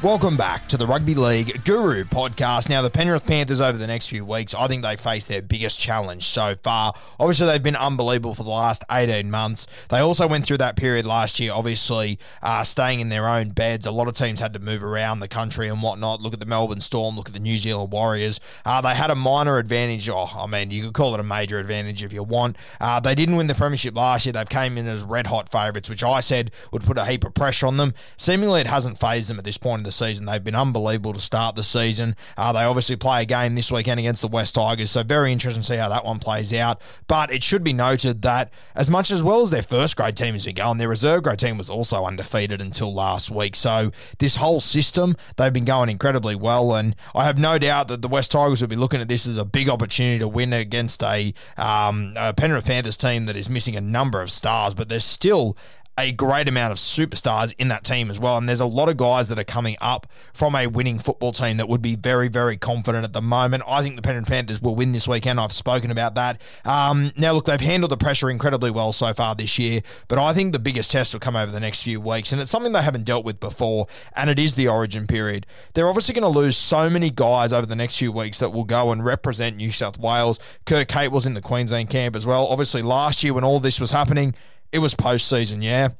Welcome back to the Rugby League Guru podcast. Now, the Penrith Panthers over the next few weeks, I think they face their biggest challenge so far. Obviously, they've been unbelievable for the last 18 months. They also went through that period last year, obviously, uh, staying in their own beds. A lot of teams had to move around the country and whatnot. Look at the Melbourne Storm, look at the New Zealand Warriors. Uh, they had a minor advantage. Oh, I mean, you could call it a major advantage if you want. Uh, they didn't win the Premiership last year. They've came in as red hot favourites, which I said would put a heap of pressure on them. Seemingly, it hasn't phased them at this point in the season. They've been unbelievable to start the season. Uh, they obviously play a game this weekend against the Wests Tigers, so very interesting to see how that one plays out. But it should be noted that as much as well as their first grade team has been going, their reserve grade team was also undefeated until last week. So this whole system, they've been going incredibly well, and I have no doubt that the Wests Tigers will be looking at this as a big opportunity to win against a, um, a Penrith Panthers team that is missing a number of stars, but they're still a great amount of superstars in that team as well. And there's a lot of guys that are coming up from a winning football team that would be very, very confident at the moment. I think the Penrith Panthers will win this weekend. I've spoken about that. Um, now, look, they've handled the pressure incredibly well so far this year, but I think the biggest test will come over the next few weeks. And it's something they haven't dealt with before, and it is the origin period. They're obviously going to lose so many guys over the next few weeks that will go and represent New South Wales. Kurt Kate was in the Queensland camp as well. Obviously, last year when all this was happening, it was postseason, yeah.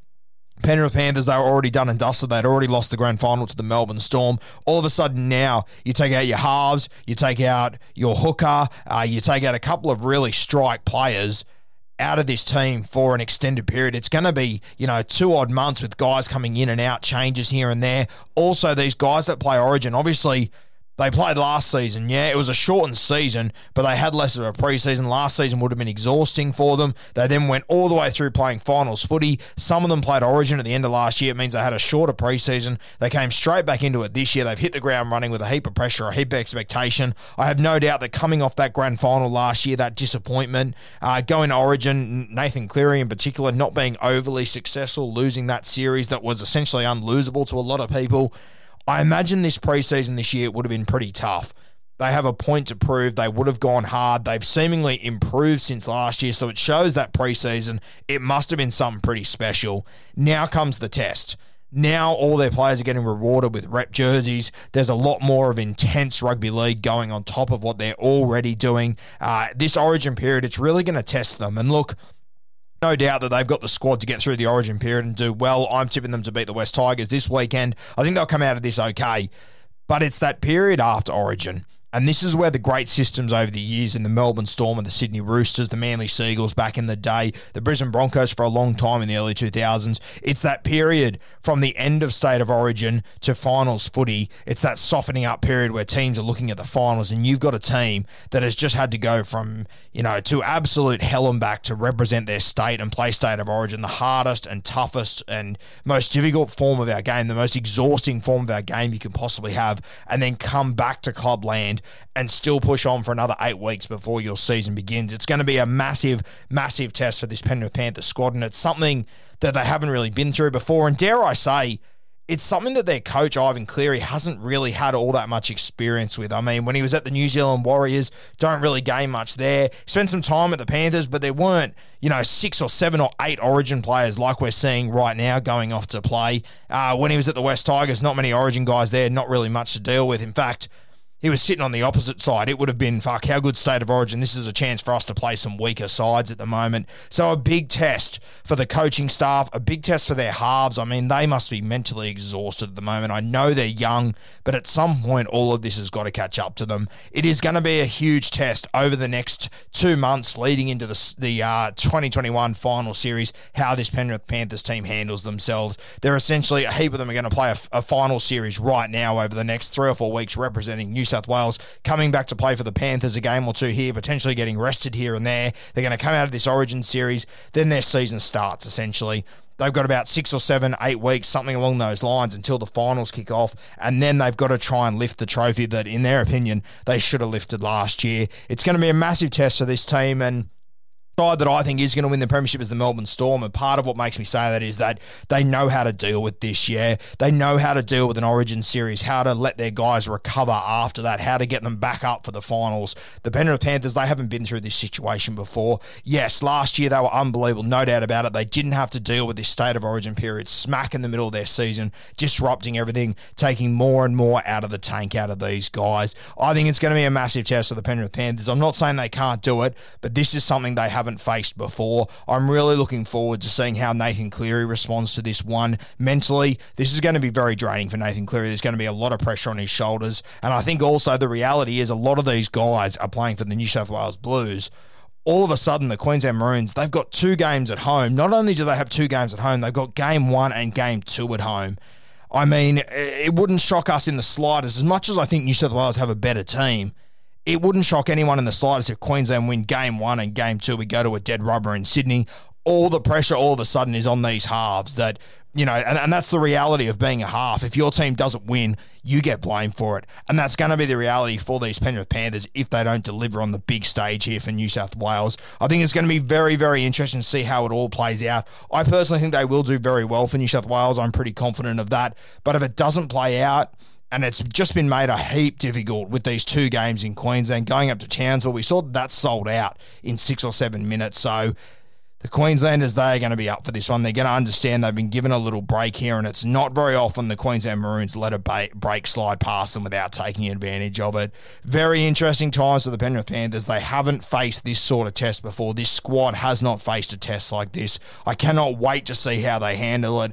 Penrith Panthers, they were already done and dusted. They'd already lost the grand final to the Melbourne Storm. All of a sudden now, you take out your halves, you take out your hooker, uh, you take out a couple of really strike players out of this team for an extended period. It's going to be, you know, two odd months with guys coming in and out, changes here and there. Also, these guys that play Origin, obviously, they played last season. Yeah, it was a shortened season, but they had less of a preseason. Last season would have been exhausting for them. They then went all the way through playing finals footy. Some of them played Origin at the end of last year. It means they had a shorter preseason. They came straight back into it this year. They've hit the ground running with a heap of pressure, a heap of expectation. I have no doubt that coming off that grand final last year, that disappointment, uh, going to Origin, Nathan Cleary in particular, not being overly successful, losing that series that was essentially unlosable to a lot of people. I imagine this preseason this year would have been pretty tough. They have a point to prove. They would have gone hard. They've seemingly improved since last year, so it shows that preseason it must have been something pretty special. Now comes the test. Now all their players are getting rewarded with rep jerseys. There's a lot more of intense rugby league going on top of what they're already doing. Uh, this origin period, it's really going to test them. And look, no doubt that they've got the squad to get through the origin period and do well. I'm tipping them to beat the Wests Tigers this weekend. I think they'll come out of this okay. But it's that period after origin. And this is where the great systems over the years in the Melbourne Storm and the Sydney Roosters, the Manly Sea Eagles back in the day, the Brisbane Broncos for a long time in the early 2000s. It's that period from the end of state of origin to finals footy. It's that softening up period where teams are looking at the finals and you've got a team that has just had to go from you know, to absolute hell and back to represent their state and play state of origin, the hardest and toughest and most difficult form of our game, the most exhausting form of our game you can possibly have, and then come back to clubland and still push on for another eight weeks before your season begins. It's going to be a massive, massive test for this Penrith Panthers squad, and it's something that they haven't really been through before. And dare I say, it's something that their coach Ivan Cleary hasn't really had all that much experience with. I mean, when he was at the New Zealand Warriors, don't really gain much there. Spent some time at the Panthers, but there weren't, you know, six or seven or eight Origin players like we're seeing right now going off to play. Uh, when he was at the Wests Tigers, not many Origin guys there, not really much to deal with. In fact, he was sitting on the opposite side, it would have been fuck, how good state of origin. This is a chance for us to play some weaker sides at the moment. So, a big test for the coaching staff, a big test for their halves. I mean, they must be mentally exhausted at the moment. I know they're young, but at some point, all of this has got to catch up to them. It is going to be a huge test over the next two months leading into the, the uh, 2021 final series, how this Penrith Panthers team handles themselves. They're essentially, a heap of them are going to play a, a final series right now over the next three or four weeks representing New South Wales, coming back to play for the Panthers a game or two here, potentially getting rested here and there. They're going to come out of this Origin series, then their season starts essentially. They've got about six or seven, eight weeks, something along those lines until the finals kick off. And then they've got to try and lift the trophy that, in their opinion, they should have lifted last year. It's going to be a massive test for this team. And side that I think is going to win the premiership is the Melbourne Storm, and part of what makes me say that is that they know how to deal with this. Yeah, they know how to deal with an Origin series, how to let their guys recover after that, how to get them back up for the finals. The Penrith Panthers they haven't been through this situation before. Yes, last year they were unbelievable, no doubt about it. They didn't have to deal with this state of Origin period, smack in the middle of their season, disrupting everything, taking more and more out of the tank out of these guys. I think it's going to be a massive test for the Penrith Panthers. I'm not saying they can't do it, but this is something they haven't haven't faced before. I'm really looking forward to seeing how Nathan Cleary responds to this one mentally. This is going to be very draining for Nathan Cleary. There's going to be a lot of pressure on his shoulders. And I think also the reality is a lot of these guys are playing for the New South Wales Blues all of a sudden the Queensland Maroons, they've got two games at home. Not only do they have two games at home, they've got game one and game two at home. I mean, it wouldn't shock us in the slightest. As much as I think New South Wales have a better team, it wouldn't shock anyone in the slightest if Queensland win game one and game two. We go to a dead rubber in Sydney. All the pressure all of a sudden is on these halves that, you know, and, and that's the reality of being a half. If your team doesn't win, you get blamed for it. And that's going to be the reality for these Penrith Panthers if they don't deliver on the big stage here for New South Wales. I think it's going to be very, very interesting to see how it all plays out. I personally think they will do very well for New South Wales. I'm pretty confident of that. But if it doesn't play out, and it's just been made a heap difficult with these two games in Queensland going up to Townsville. We saw that, sold out in six or seven minutes. So the Queenslanders, they're going to be up for this one. They're going to understand they've been given a little break here, and it's not very often the Queensland Maroons let a break slide past them without taking advantage of it. Very interesting times for the Penrith Panthers. They haven't faced this sort of test before. This squad has not faced a test like this. I cannot wait to see how they handle it.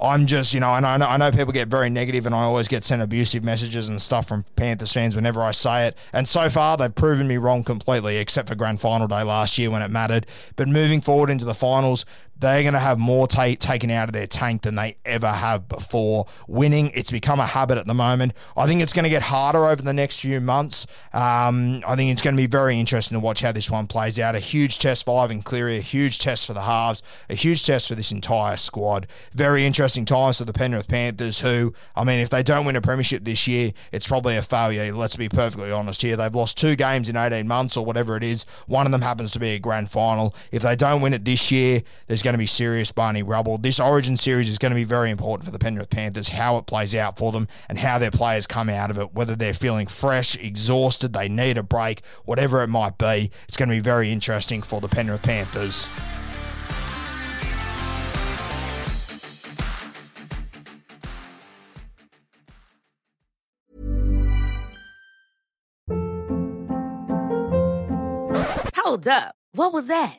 I'm just, you know, and I know, I know people get very negative, and I always get sent abusive messages and stuff from Panthers fans whenever I say it. And so far, they've proven me wrong completely, except for grand final day last year when it mattered. But moving forward into the finals, they're going to have more t- taken out of their tank than they ever have before. Winning, it's become a habit at the moment. I think it's going to get harder over the next few months. Um, I think it's going to be very interesting to watch how this one plays out. A huge test for Ivan Cleary, a huge test for the halves, a huge test for this entire squad. Very interesting times for the Penrith Panthers, who, I mean, if they don't win a premiership this year, it's probably a failure. Let's be perfectly honest here. They've lost two games in 18 months or whatever it is. One of them happens to be a grand final. If they don't win it this year, there's going to be serious Barney rubble. This Origin series is going to be very important for the Penrith Panthers, how it plays out for them and how their players come out of it, whether they're feeling fresh, exhausted, they need a break, whatever it might be. It's going to be very interesting for the Penrith Panthers. Hold up. What was that?